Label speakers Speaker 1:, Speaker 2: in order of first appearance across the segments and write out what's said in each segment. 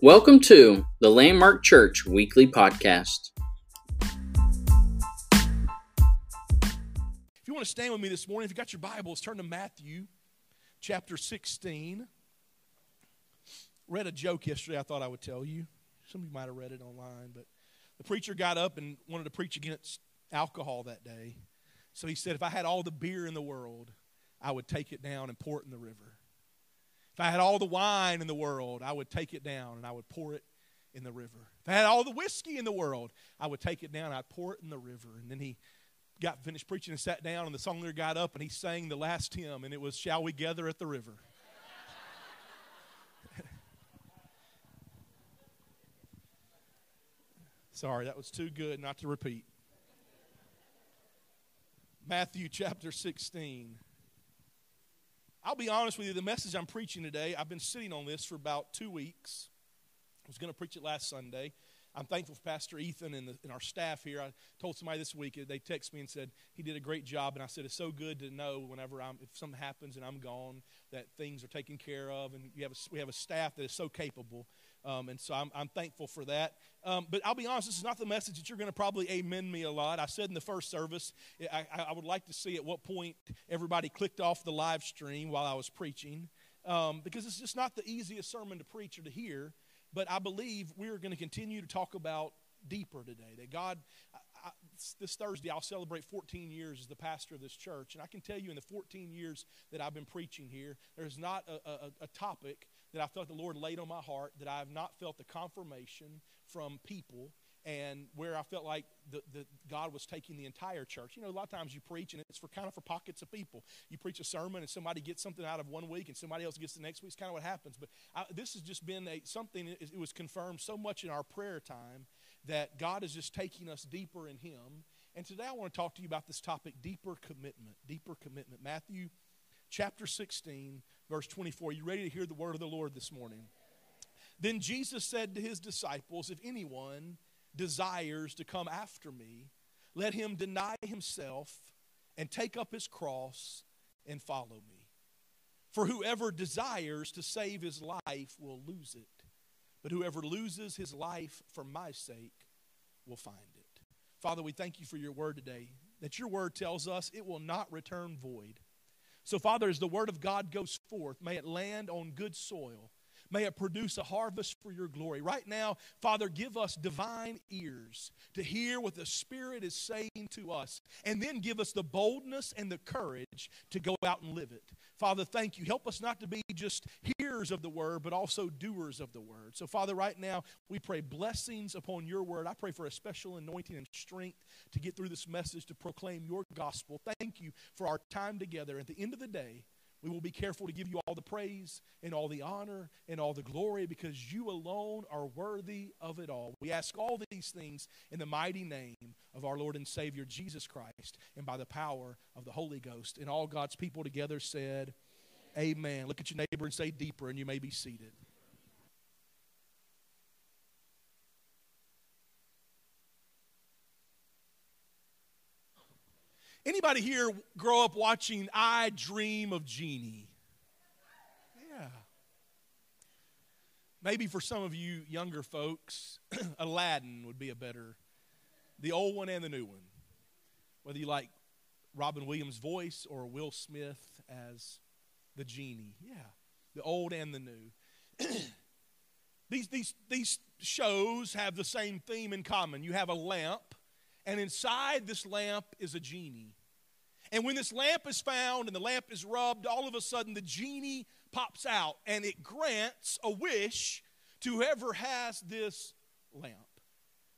Speaker 1: Welcome to the Landmark Church Weekly Podcast.
Speaker 2: If you want to stand with me this morning, if you got your Bibles, turn to Matthew chapter 16. Read a joke yesterday I thought I would tell you. Some of you might have read it online, but the preacher got up and wanted to preach against alcohol that day. So he said, If I had all the beer in the world, I would take it down and pour it in the river. If I had all the wine in the world, I would take it down and I would pour it in the river. If I had all the whiskey in the world, I would take it down and I'd pour it in the river. And then he got finished preaching and sat down, and the song leader got up and he sang the last hymn, and it was Shall We Gather at the River? Sorry, that was too good not to repeat. Matthew chapter 16. I'll be honest with you, the message I'm preaching today, I've been sitting on this for about two weeks. I was going to preach it last Sunday. I'm thankful for Pastor Ethan and, the, and, our staff here. I told somebody this week, they texted me and said he did a great job. And I said, it's so good to know whenever I'm, if something happens and I'm gone, that things are taken care of. And have a, we have a staff that is so capable. Um, and so I'm, I'm, thankful for that. Um, but I'll be honest, this is not the message that you're going to probably amen me a lot. I said in the first service, I, I, would like to see at what point everybody clicked off the live stream while I was preaching. Um, because it's just not the easiest sermon to preach or to hear. But I believe we're going to continue to talk about deeper today. That God, I, this Thursday, I'll celebrate 14 years as the pastor of this church. And I can tell you, in the 14 years that I've been preaching here, there's not a, a, a topic that I felt the Lord laid on my heart that I have not felt the confirmation from people and where I felt like the, the, God was taking the entire church. You know, a lot of times you preach and it's for kind of for pockets of people. You preach a sermon and somebody gets something out of one week and somebody else gets the next week. It's kind of what happens. But I, this has just been a, something, it was confirmed so much in our prayer time that God is just taking us deeper in Him. And today I want to talk to you about this topic deeper commitment. Deeper commitment. Matthew chapter 16, verse 24. You ready to hear the word of the Lord this morning? Then Jesus said to his disciples, If anyone desires to come after me, let him deny himself and take up his cross and follow me. For whoever desires to save his life will lose it, but whoever loses his life for my sake will find it. Father, we thank you for your word today, that your word tells us it will not return void. So, Father, as the word of God goes forth, may it land on good soil May it produce a harvest for your glory. Right now, Father, give us divine ears to hear what the Spirit is saying to us, and then give us the boldness and the courage to go out and live it. Father, thank you. Help us not to be just hearers of the word, but also doers of the word. So, Father, right now, we pray blessings upon your word. I pray for a special anointing and strength to get through this message to proclaim your gospel. Thank you for our time together. At the end of the day, we will be careful to give you all the praise and all the honor and all the glory because you alone are worthy of it all. We ask all these things in the mighty name of our Lord and Savior Jesus Christ and by the power of the Holy Ghost. And all God's people together said, Amen. Look at your neighbor and say deeper, and you may be seated. Anybody here grow up watching I Dream of Jeannie? Yeah. Maybe for some of you younger folks, Aladdin would be a better, the old one and the new one. Whether you like Robin Williams' voice or Will Smith as the genie. Yeah, the old and the new. these, these, these shows have the same theme in common. You have a lamp, and inside this lamp is a genie. And when this lamp is found and the lamp is rubbed, all of a sudden the genie pops out and it grants a wish to whoever has this lamp.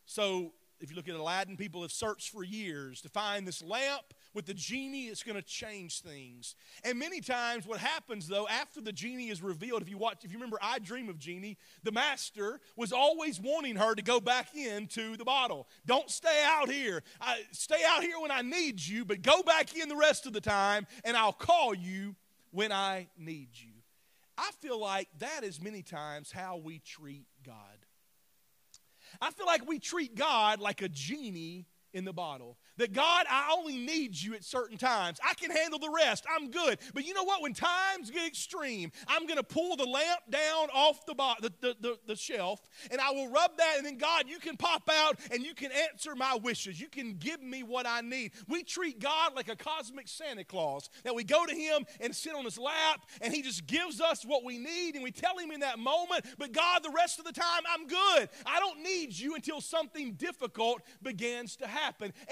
Speaker 2: So if you look at Aladdin, people have searched for years to find this lamp with the genie it's going to change things. And many times what happens though after the genie is revealed if you watch if you remember i dream of Jeannie, the master was always wanting her to go back into the bottle. Don't stay out here. I, stay out here when i need you but go back in the rest of the time and i'll call you when i need you. I feel like that is many times how we treat god. I feel like we treat God like a genie in the bottle. That God, I only need you at certain times. I can handle the rest. I'm good. But you know what? When times get extreme, I'm going to pull the lamp down off the, bo- the, the, the, the, shelf and I will rub that. And then, God, you can pop out and you can answer my wishes. You can give me what I need. We treat God like a cosmic Santa Claus, that we go to Him and sit on His lap and He just gives us what we need and we tell Him in that moment, but God, the rest of the time, I'm good. I don't need you until something difficult begins to happen.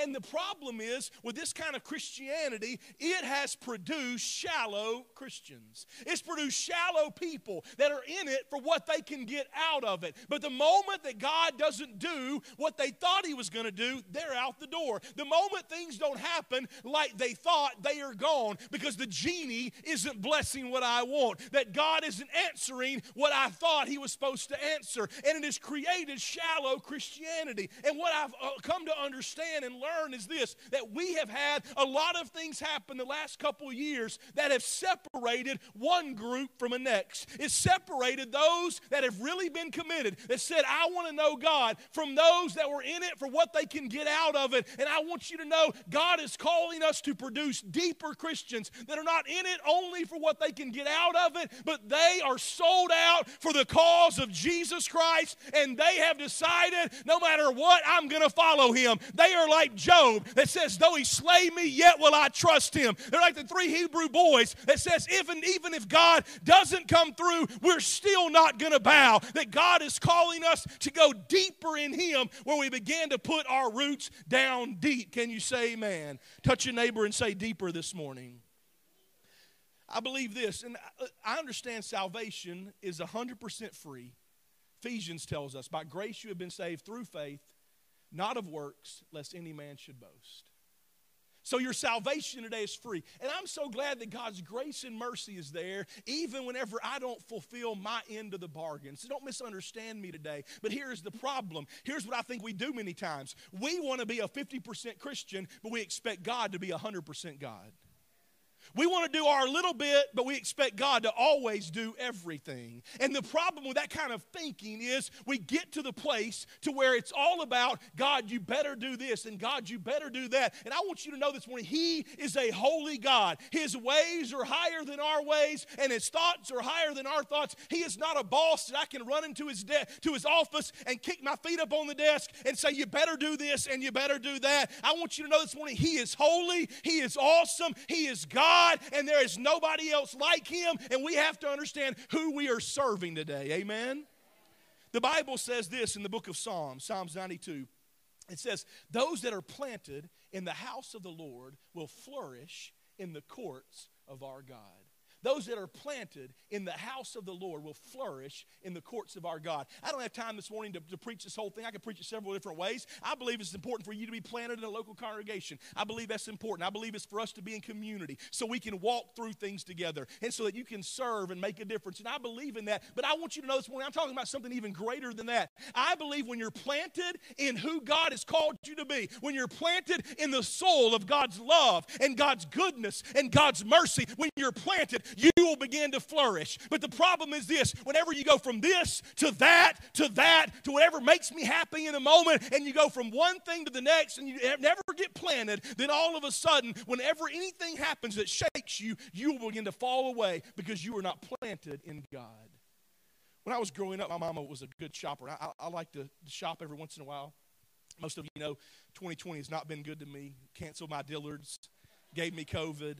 Speaker 2: And the problem is with this kind of Christianity, it has produced shallow Christians. It's produced shallow people that are in it for what they can get out of it. But the moment that God doesn't do what they thought He was going to do, they're out the door. The moment things don't happen like they thought, they are gone because the genie isn't blessing what I want, that God isn't answering what I thought He was supposed to answer. And it has created shallow Christianity. And what I've uh, come to understand and learn is this that we have had a lot of things happen the last couple years that have separated one group from the next. It's separated those that have really been committed, that said, I want to know God, from those that were in it for what they can get out of it. And I want you to know God is calling us to produce deeper Christians that are not in it only for what they can get out of it, but they are sold out for the cause of Jesus Christ and they have decided no matter what, I'm going to follow him. They are like Job that says, Though he slay me, yet will I trust him. They're like the three Hebrew boys that says, Even, even if God doesn't come through, we're still not going to bow. That God is calling us to go deeper in him where we begin to put our roots down deep. Can you say amen? Touch your neighbor and say deeper this morning. I believe this, and I understand salvation is 100% free. Ephesians tells us, by grace you have been saved through faith, not of works, lest any man should boast. So your salvation today is free. And I'm so glad that God's grace and mercy is there, even whenever I don't fulfill my end of the bargain. So don't misunderstand me today. But here's the problem. Here's what I think we do many times. We want to be a 50% Christian, but we expect God to be 100% God. We want to do our little bit, but we expect God to always do everything. And the problem with that kind of thinking is we get to the place to where it's all about God, you better do this, and God, you better do that. And I want you to know this morning, He is a holy God. His ways are higher than our ways, and His thoughts are higher than our thoughts. He is not a boss that I can run into his de- to His office and kick my feet up on the desk and say, you better do this and you better do that. I want you to know this morning, He is holy, He is awesome, He is God. God, and there is nobody else like him, and we have to understand who we are serving today. Amen? The Bible says this in the book of Psalms, Psalms 92. It says, Those that are planted in the house of the Lord will flourish in the courts of our God. Those that are planted in the house of the Lord will flourish in the courts of our God. I don't have time this morning to, to, preach this whole thing. I could preach it several different ways. I believe it's important for you to be planted in a local congregation. I believe that's important. I believe it's for us to be in community so we can walk through things together and so that you can serve and make a difference. And I believe in that. But I want you to know this morning, I'm talking about something even greater than that. I believe when you're planted in who God has called you to be, when you're planted in the soul of God's love and God's goodness and God's mercy, when you're planted, you will begin to flourish. But the problem is this whenever you go from this to that to that to whatever makes me happy in a moment, and you go from one thing to the next and you never get planted, then all of a sudden, whenever anything happens that shakes you, you will begin to fall away because you are not planted in God. When I was growing up, my mama was a good shopper. I, I, I like to shop every once in a while. Most of you know 2020 has not been good to me. Canceled my Dillards, gave me COVID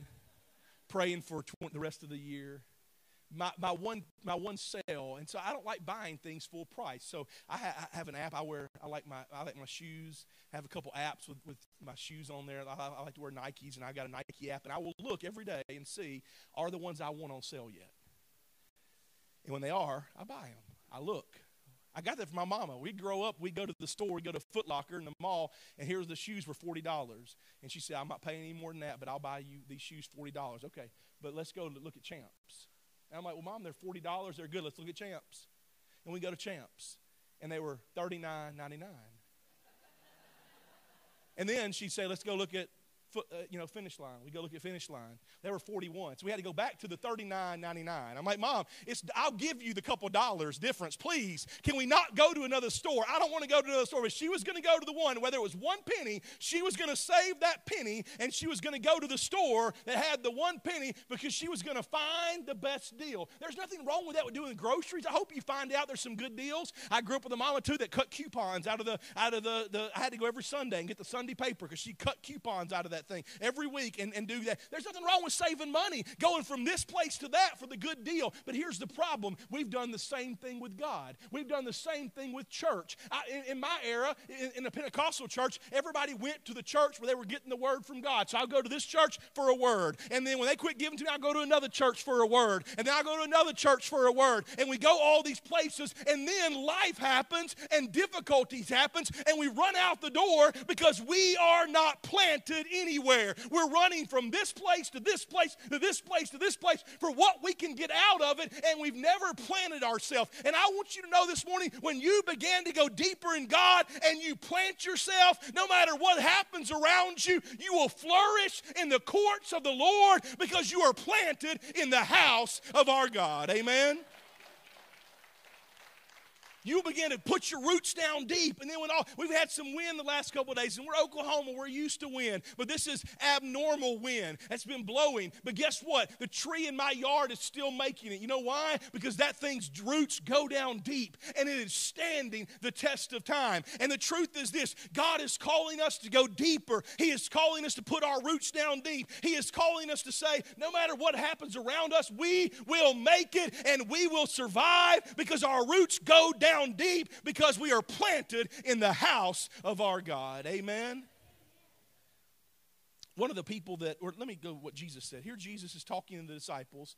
Speaker 2: praying for the rest of the year. My, my one my one sale, and so I don't like buying things full price. So I, ha- I have an app I wear. I like my I like my shoes. I have a couple apps with, with my shoes on there. I, I like to wear Nikes, and I got a Nike app, and I will look every day and see are the ones I want on sale yet. And when they are, I buy them. I look. I got that from my mama. We'd grow up, we'd go to the store, we'd go to Foot Locker in the mall, and here's the shoes for $40. And she said, I'm not paying any more than that, but I'll buy you these shoes $40. Okay, but let's go look at Champs. And I'm like, well, Mom, they're $40. They're good. Let's look at Champs. And we go to Champs, and they were $39.99. and then she'd say, let's go look at Uh, you know, finish line. We go look at finish line. They were 41. So we had to go back to the 39.99. I'm like, Mom, it's, I'll give you the couple dollars difference. Please, can we not go to another store? I don't want to go to another store. But she was going to go to the one, whether it was one penny, she was going to save that penny and she was going to go to the store that had the one penny because she was going to find the best deal. There's nothing wrong with that with doing groceries. I hope you find out there's some good deals. I grew up with a mama too that cut coupons out of the, out of the, the I had to go every Sunday and get the Sunday paper because she cut coupons out of that that thing every week and, and do that. There's nothing wrong with saving money, going from this place to that for the good deal. But here's the problem we've done the same thing with God, we've done the same thing with church. I, in, in, my era, in, in the Pentecostal church, everybody went to the church where they were getting the word from God. So I'll go to this church for a word. And then when they quit giving to me, I'll go to another church for a word. And then I'll go to another church for a word. And we go all these places. And then life happens and difficulties happens. And we run out the door because we are not planted in anywhere. We're running from this place to this place to this place to this place for what we can get out of it, and we've never planted ourselves. And I want you to know this morning when you begin to go deeper in God and you plant yourself, no matter what happens around you, you will flourish in the courts of the Lord because you are planted in the house of our God. Amen you begin to put your roots down deep. And then when all we've had some wind the last couple of days, and we're Oklahoma, we're used to wind, but this is abnormal wind that's been blowing. But guess what? The tree in my yard is still making it. You know why? Because that thing's roots go down deep and it is standing the test of time. And the truth is this God is calling us to go deeper. He is calling us to put our roots down deep. He is calling us to say, no matter what happens around us, we will make it and we will survive because our roots go down down deep because we are planted in the house of our God. Amen. One of the people that, or let me go what Jesus said. Here, Jesus is talking to the disciples,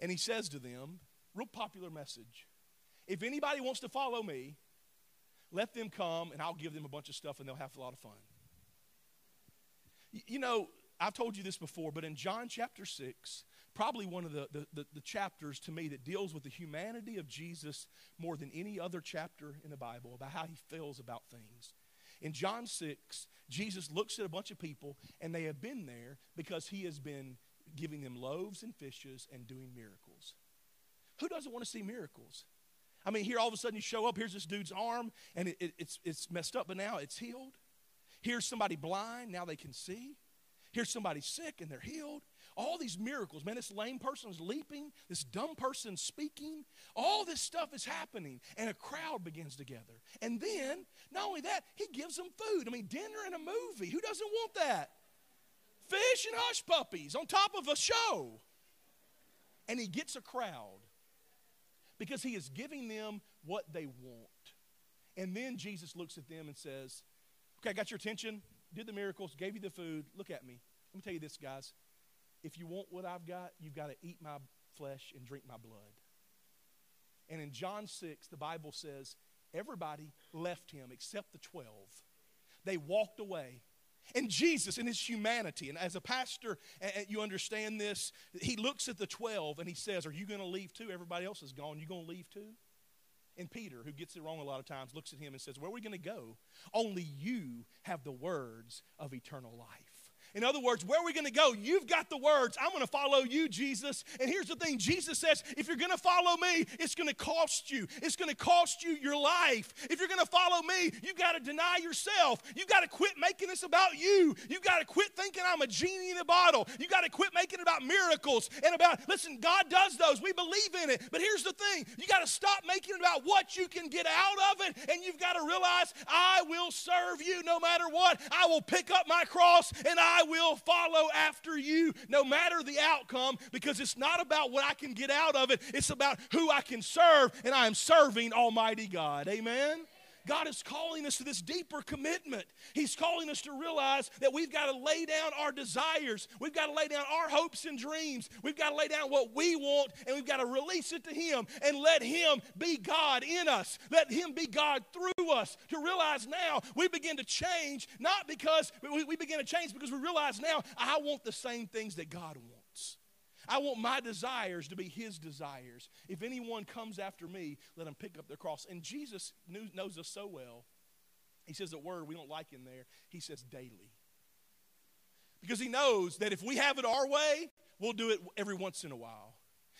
Speaker 2: and he says to them, real popular message if anybody wants to follow me, let them come and I'll give them a bunch of stuff and they'll have a lot of fun. You know, I've told you this before, but in John chapter 6, probably one of the, the, the, the, chapters to me that deals with the humanity of Jesus more than any other chapter in the Bible about how he feels about things. In John 6, Jesus looks at a bunch of people, and they have been there because he has been giving them loaves and fishes and doing miracles. Who doesn't want to see miracles? I mean, here all of a sudden you show up, here's this dude's arm, and it, it, it's, it's messed up, but now it's healed. Here's somebody blind, now they can see. Here's somebody sick, and they're healed. All these miracles, man, this lame person is leaping, this dumb person speaking, all this stuff is happening, and a crowd begins to gather. And then, not only that, he gives them food. I mean, dinner and a movie. Who doesn't want that? Fish and hush puppies on top of a show. And he gets a crowd because he is giving them what they want. And then Jesus looks at them and says, Okay, I got your attention, did the miracles, gave you the food. Look at me. Let me tell you this, guys if you want what I've got, you've got to eat my flesh and drink my blood. And in John 6, the Bible says, everybody left him except the 12. They walked away. And Jesus, in his humanity, and as a pastor, you understand this, he looks at the 12 and he says, Are you going to leave too? Everybody else is gone. You going to leave too? And Peter, who gets it wrong a lot of times, looks at him and says, Where are we going to go? Only you have the words of eternal life. In other words, where are we going to go? You've got the words. I'm going to follow you, Jesus. And here's the thing Jesus says, if you're going to follow me, it's going to cost you. It's going to cost you your life. If you're going to follow me, you've got to deny yourself. You've got to quit making this about you. You've got to quit thinking I'm a genie in a bottle. You've got to quit making it about miracles and about, listen, God does those. We believe in it. But here's the thing you got to stop making it about what you can get out of it. And you've got to realize, I will serve you no matter what. I will pick up my cross and I will follow after you no matter the outcome because it's not about what I can get out of it, it's about who I can serve, and I am serving Almighty God. Amen? God is calling us to this deeper commitment. He's calling us to realize that we've got to lay down our desires. We've got to lay down our hopes and dreams. We've got to lay down what we want and we've got to release it to Him and let Him be God in us. Let Him be God through us to realize now we begin to change, not because we, we begin to change because we realize now I want the same things that God wants. I want my desires to be his desires. If anyone comes after me, let him pick up their cross. And Jesus knew, knows us so well. He says a word we don't like in there. He says daily. Because he knows that if we have it our way, we'll do it every once in a while.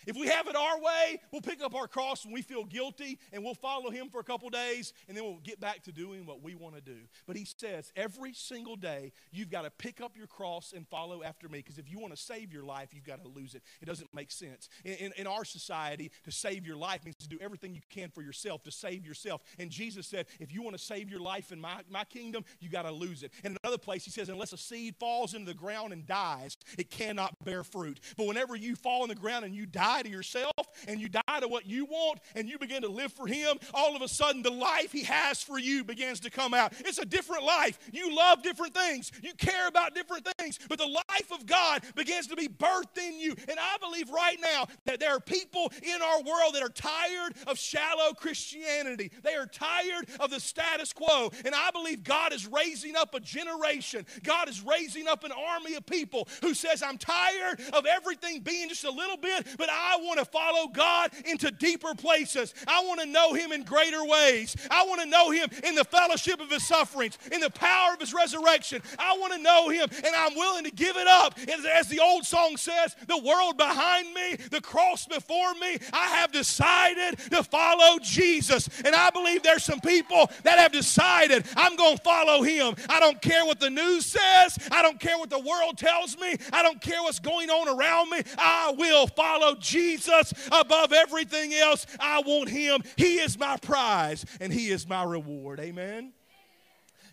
Speaker 2: If we have it our way, we'll pick up our cross when we feel guilty and we'll follow him for a couple days and then we'll get back to doing what we want to do. But he says every single day you've got to pick up your cross and follow after me because if you want to save your life, you've got to lose it. It doesn't make sense. In, in, in, our society, to save your life means to do everything you can for yourself, to save yourself. And Jesus said, if you want to save your life in my, my kingdom, you got to lose it. And another place, he says, unless a seed falls into the ground and dies, it cannot bear fruit. But whenever you fall in the ground and you die, die to yourself and you die to what you want and you begin to live for Him, all of a sudden the life He has for you begins to come out. It's a different life. You love different things, you care about different things, but the life of God begins to be birthed in you. And I believe right now that there are people in our world that are tired of shallow Christianity, they are tired of the status quo. And I believe God is raising up a generation, God is raising up an army of people who says, I'm tired of everything being just a little bit, but I want to follow God into deeper places. I want to know Him in greater ways. I want to know Him in the fellowship of His sufferings, in the power of His resurrection. I want to know Him, and I'm willing to give it up. As the old song says, the world behind me, the cross before me, I have decided to follow Jesus. And I believe there's some people that have decided I'm going to follow Him. I don't care what the news says, I don't care what the world tells me, I don't care what's going on around me. I will follow Jesus above everything else. I want Him. He is my prize and He is my reward. Amen.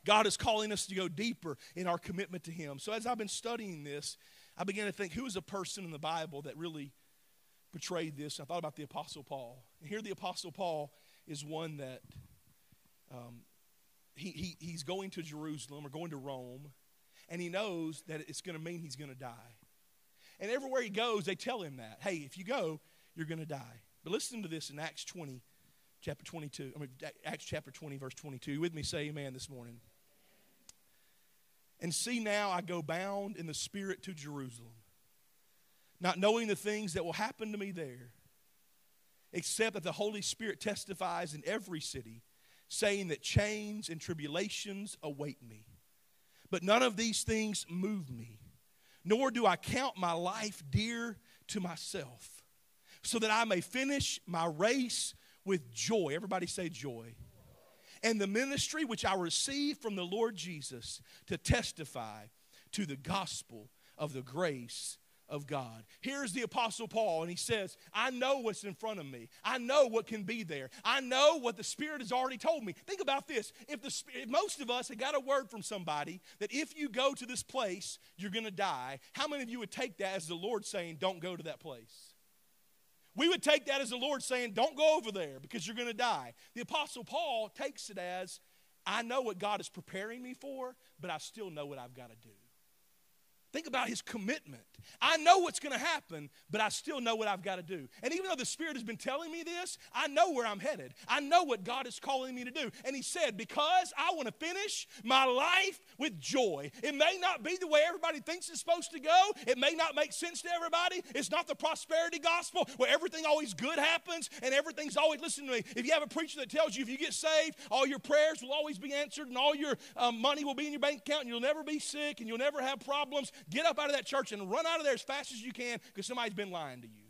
Speaker 2: God is calling us to go deeper in our commitment to Him. So, as I've been studying this, I began to think who is a person in the Bible that really portrayed this? I thought about the Apostle Paul. And here, the Apostle Paul is one that um, he, he, he's going to Jerusalem or going to Rome, and he knows that it's going to mean he's going to die. And everywhere he goes, they tell him that. Hey, if you go, you're going to die. But listen to this in Acts 20, chapter 22. I mean, Acts chapter 20, verse 22. You with me? Say amen this morning. And see now I go bound in the Spirit to Jerusalem, not knowing the things that will happen to me there, except that the Holy Spirit testifies in every city, saying that chains and tribulations await me. But none of these things move me nor do I count my life dear to myself, so that I may finish my race with joy. Everybody say joy. And the ministry which I received from the Lord Jesus to testify to the gospel of the grace of God. Here's the Apostle Paul, and he says, I know what's in front of me. I know what can be there. I know what the Spirit has already told me. Think about this. If, the, if most of us had got a word from somebody that if you go to this place, you're going to die, how many of you would take that as the Lord saying, Don't go to that place? We would take that as the Lord saying, Don't go over there because you're going to die. The Apostle Paul takes it as, I know what God is preparing me for, but I still know what I've got to do. About his commitment. I know what's going to happen, but I still know what I've got to do. And even though the Spirit has been telling me this, I know where I'm headed. I know what God is calling me to do. And he said, Because I want to finish my life with joy. It may not be the way everybody thinks it's supposed to go, it may not make sense to everybody. It's not the prosperity gospel where everything always good happens and everything's always, listen to me, if you have a preacher that tells you if you get saved, all your prayers will always be answered and all your um, money will be in your bank account and you'll never be sick and you'll never have problems Get up out of that church and run out of there as fast as you can because somebody's been lying to you.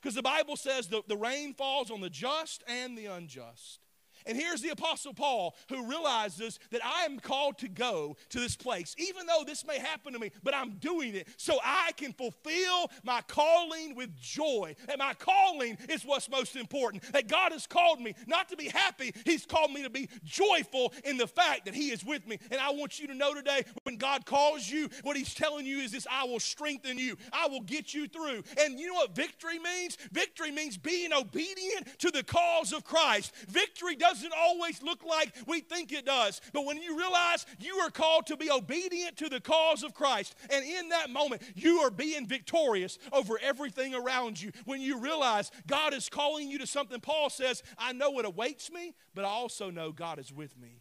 Speaker 2: Because the Bible says the, the rain falls on the just and the unjust. And here's the Apostle Paul who realizes that I am called to go to this place, even though this may happen to me, but I'm doing it so I can fulfill my calling with joy. And my calling is what's most important. That God has called me not to be happy, He's called me to be joyful in the fact that He is with me. And I want you to know today when God calls you, what He's telling you is this I will strengthen you, I will get you through. And you know what victory means? Victory means being obedient to the cause of Christ. Victory doesn't doesn't always look like we think it does. But when you realize you are called to be obedient to the cause of Christ, and in that moment, you are being victorious over everything around you. When you realize God is calling you to something, Paul says, I know what awaits me, but I also know God is with me.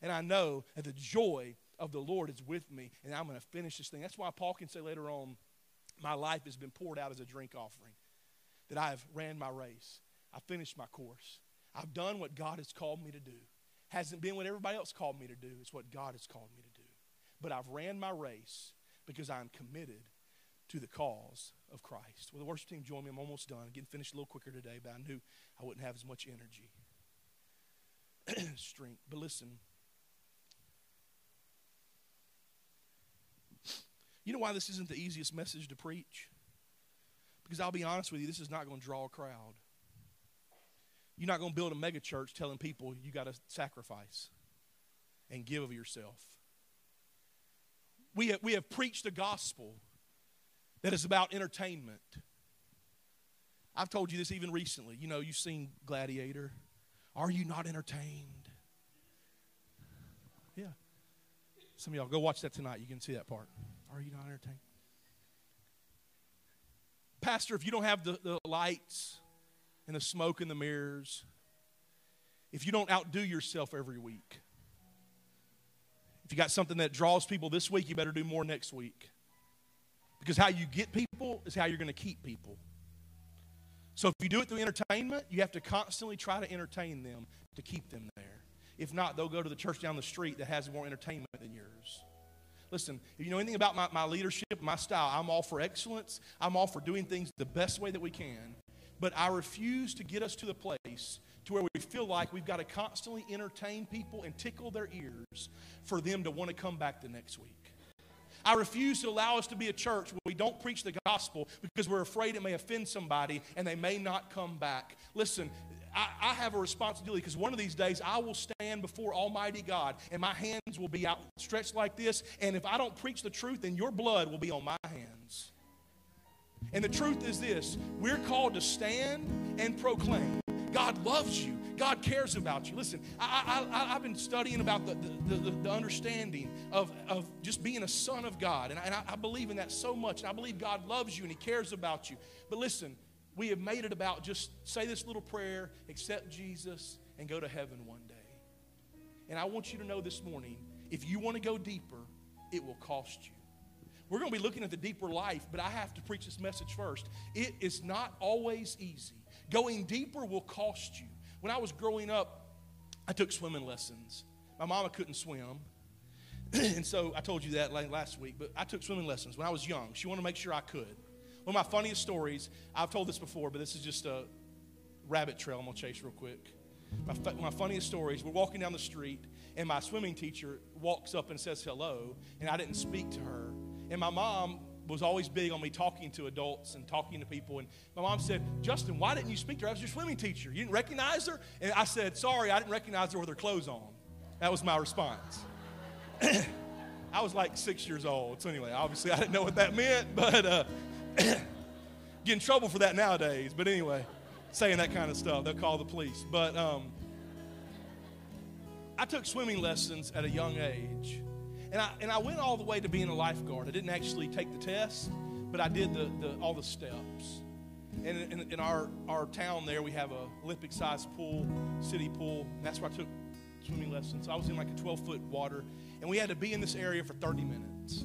Speaker 2: And I know that the joy of the Lord is with me, and I'm going to finish this thing. That's why Paul can say later on, My life has been poured out as a drink offering, that I have ran my race, I finished my course. I've done what God has called me to do. Hasn't been what everybody else called me to do, it's what God has called me to do. but I've ran my race because I'm committed to the cause of Christ. Will the worship team join me? I'm almost done. I'm getting finished a little quicker today, but I knew I wouldn't have as much energy, strength. But listen, you know why this isn't the easiest message to preach? Because I'll be honest with you, this is not going to draw a crowd. You're not going to build a mega church telling people you got to sacrifice and give of yourself. We have, we have preached a gospel that is about entertainment. I've told you this even recently. You know, you've seen Gladiator. Are you not entertained? Yeah. Some of y'all go watch that tonight. You can see that part. Are you not entertained? Pastor, if you don't have the, the lights and the smoke in the mirrors, if you don't outdo yourself every week, if you got something that draws people this week, you better do more next week. Because how you get people is how you're going to keep people. So if you do it through entertainment, you have to constantly try to entertain them to keep them there. If not, they'll go to the church down the street that has more entertainment than yours. Listen, if you know anything about my, my leadership, my style, I'm all for excellence. I'm all for doing things the best way that we can. But I refuse to get us to the place to where we feel like we've got to constantly entertain people and tickle their ears for them to want to come back the next week. I refuse to allow us to be a church where we don't preach the gospel because we're afraid it may offend somebody and they may not come back. Listen, I, I have a responsibility because one of these days I will stand before Almighty God and my hands will be outstretched like this. And if I don't preach the truth, then your blood will be on my hands. And the truth is this we're called to stand and proclaim. God loves you. God cares about you. Listen, I, I, have been studying about the, the, the, the, understanding of, of just being a son of God. And, I, and I believe in that so much. And I believe God loves you and He cares about you. But listen, we have made it about just say this little prayer, accept Jesus, and go to heaven one day. And I want you to know this morning if you want to go deeper, it will cost you. We're going to be looking at the deeper life, but I have to preach this message first. It is not always easy. Going deeper will cost you. When I was growing up, I took swimming lessons. My mama couldn't swim. and so I told you that last week, but I took swimming lessons when I was young. She wanted to make sure I could. One of my funniest stories, I've told this before, but this is just a rabbit trail I'm going to chase real quick. My, my funniest stories, we're walking down the street, and my swimming teacher walks up and says hello, and I didn't speak to her. And my mom was always big on me talking to adults and talking to people. And my mom said, Justin, why didn't you speak to her? I was your swimming teacher. You didn't recognize her? And I said, Sorry, I didn't recognize her with her clothes on. That was my response. I was like six years old. So, anyway, obviously, I didn't know what that meant, but uh, get in trouble for that nowadays. But anyway, saying that kind of stuff, they'll call the police. But um, I took swimming lessons at a young age. And I, and I went all the way to being a lifeguard. I didn't actually take the test, but I did the, the all the steps. And in, in, our, our town there, we have a Olympic-sized pool, city pool. that's where I took swimming lessons. So I was in like a 12-foot water, and we had to be in this area for 30 minutes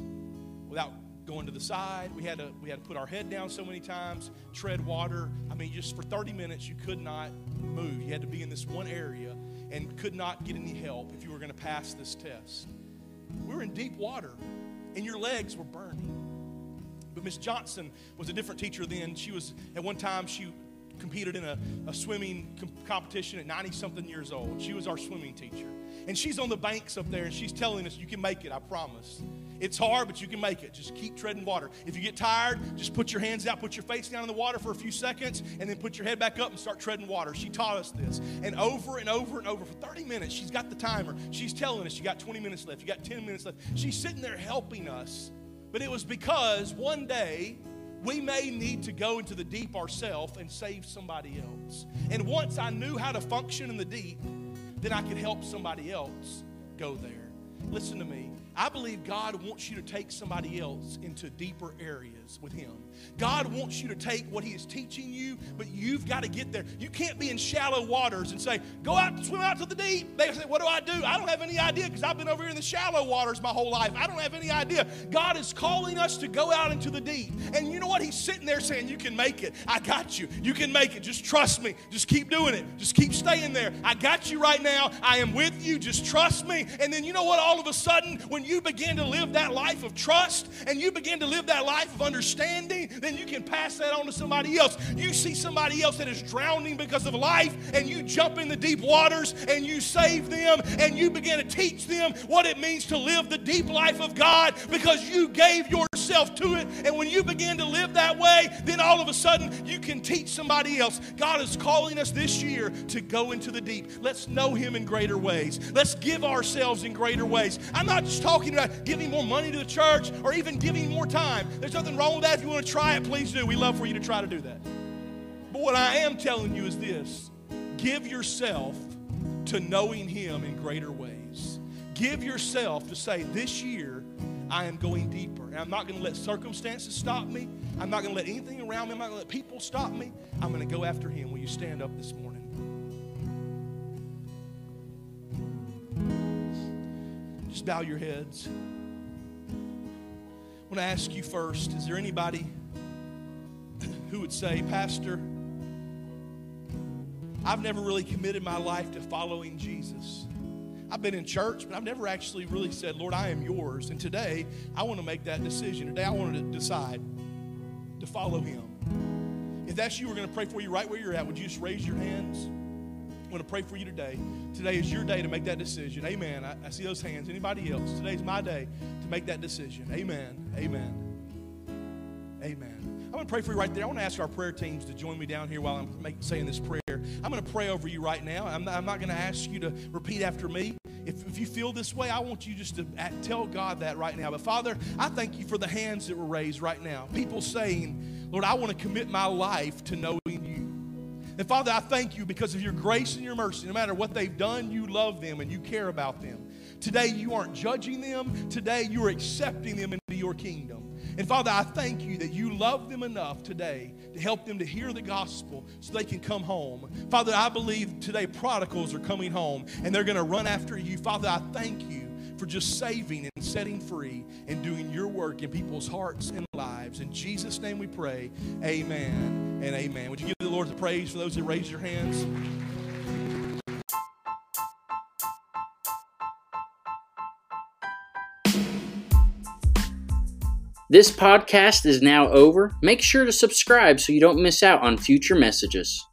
Speaker 2: without going to the side. We had to we had to put our head down so many times, tread water. I mean, just for 30 minutes, you could not move. You had to be in this one area and could not get any help if you were going to pass this test. We were in deep water, and your legs were burning. But Miss Johnson was a different teacher then. She was at one time she competed in a, a swimming com- competition at 90 something years old. She was our swimming teacher. And she's on the banks up there and she's telling us, You can make it, I promise. It's hard, but you can make it. Just keep treading water. If you get tired, just put your hands out, put your face down in the water for a few seconds, and then put your head back up and start treading water. She taught us this. And over and over and over for 30 minutes, she's got the timer. She's telling us, You got 20 minutes left, you got 10 minutes left. She's sitting there helping us. But it was because one day we may need to go into the deep ourselves and save somebody else. And once I knew how to function in the deep, then I could help somebody else go there. Listen to me. I believe God wants you to take somebody else into deeper areas with Him. God wants you to take what He is teaching you, but you've got to get there. You can't be in shallow waters and say, Go out and swim out to the deep. They say, What do I do? I don't have any idea because I've been over here in the shallow waters my whole life. I don't have any idea. God is calling us to go out into the deep. And you know what? He's sitting there saying, You can make it. I got you. You can make it. Just trust me. Just keep doing it. Just keep staying there. I got you right now. I am with you. Just trust me. And then you know what? All of a sudden, when you begin to live that life of trust and you begin to live that life of understanding, then you can pass that on to somebody else. You see somebody else that is drowning because of life, and you jump in the deep waters and you save them and you begin to teach them what it means to live the deep life of God because you gave yourself to it. And when you begin to live that way, then all of a sudden you can teach somebody else. God is calling us this year to go into the deep. Let's know Him in greater ways. Let's give ourselves in greater ways. I'm not just talking about giving more money to the church or even giving more time. There's nothing wrong with that. If you want to try it, please do. We love for you to try to do that. But what I am telling you is this give yourself to knowing Him in greater ways. Give yourself to say, This year, I am going deeper. And I'm not going to let circumstances stop me. I'm not going to let anything around me, I'm not going to let people stop me. I'm going to go after Him. Will you stand up this morning? Just bow your heads. I want to ask you first is there anybody who would say, Pastor, I've never really committed my life to following Jesus? I've been in church, but I've never actually really said, Lord, I am yours. And today, I want to make that decision. Today, I want to decide to follow him. If that's you, we're going to pray for you right where you're at. Would you just raise your hands? I want to pray for you today. Today is your day to make that decision. Amen. I, I see those hands. Anybody else? Today's my day to make that decision. Amen. Amen. Amen. I'm going to pray for you right there. I want to ask our prayer teams to join me down here while I'm make, saying this prayer. I'm going to pray over you right now. I'm not, I'm not going to ask you to repeat after me. If, if you feel this way, I want you just to tell God that right now. But Father, I thank you for the hands that were raised right now. People saying, Lord, I want to commit my life to you. And Father, I thank you because of your grace and your mercy. No matter what they've done, you love them and you care about them. Today, you aren't judging them. Today, you are accepting them into your kingdom. And Father, I thank you that you love them enough today to help them to hear the gospel so they can come home. Father, I believe today prodigals are coming home and they're going to run after you. Father, I thank you for just saving and setting free and doing your work in people's hearts and lives. In Jesus' name we pray. Amen and amen. Would you give the Lord the praise for those that raised your hands?
Speaker 1: This podcast is now over. Make sure to subscribe so you don't miss out on future messages.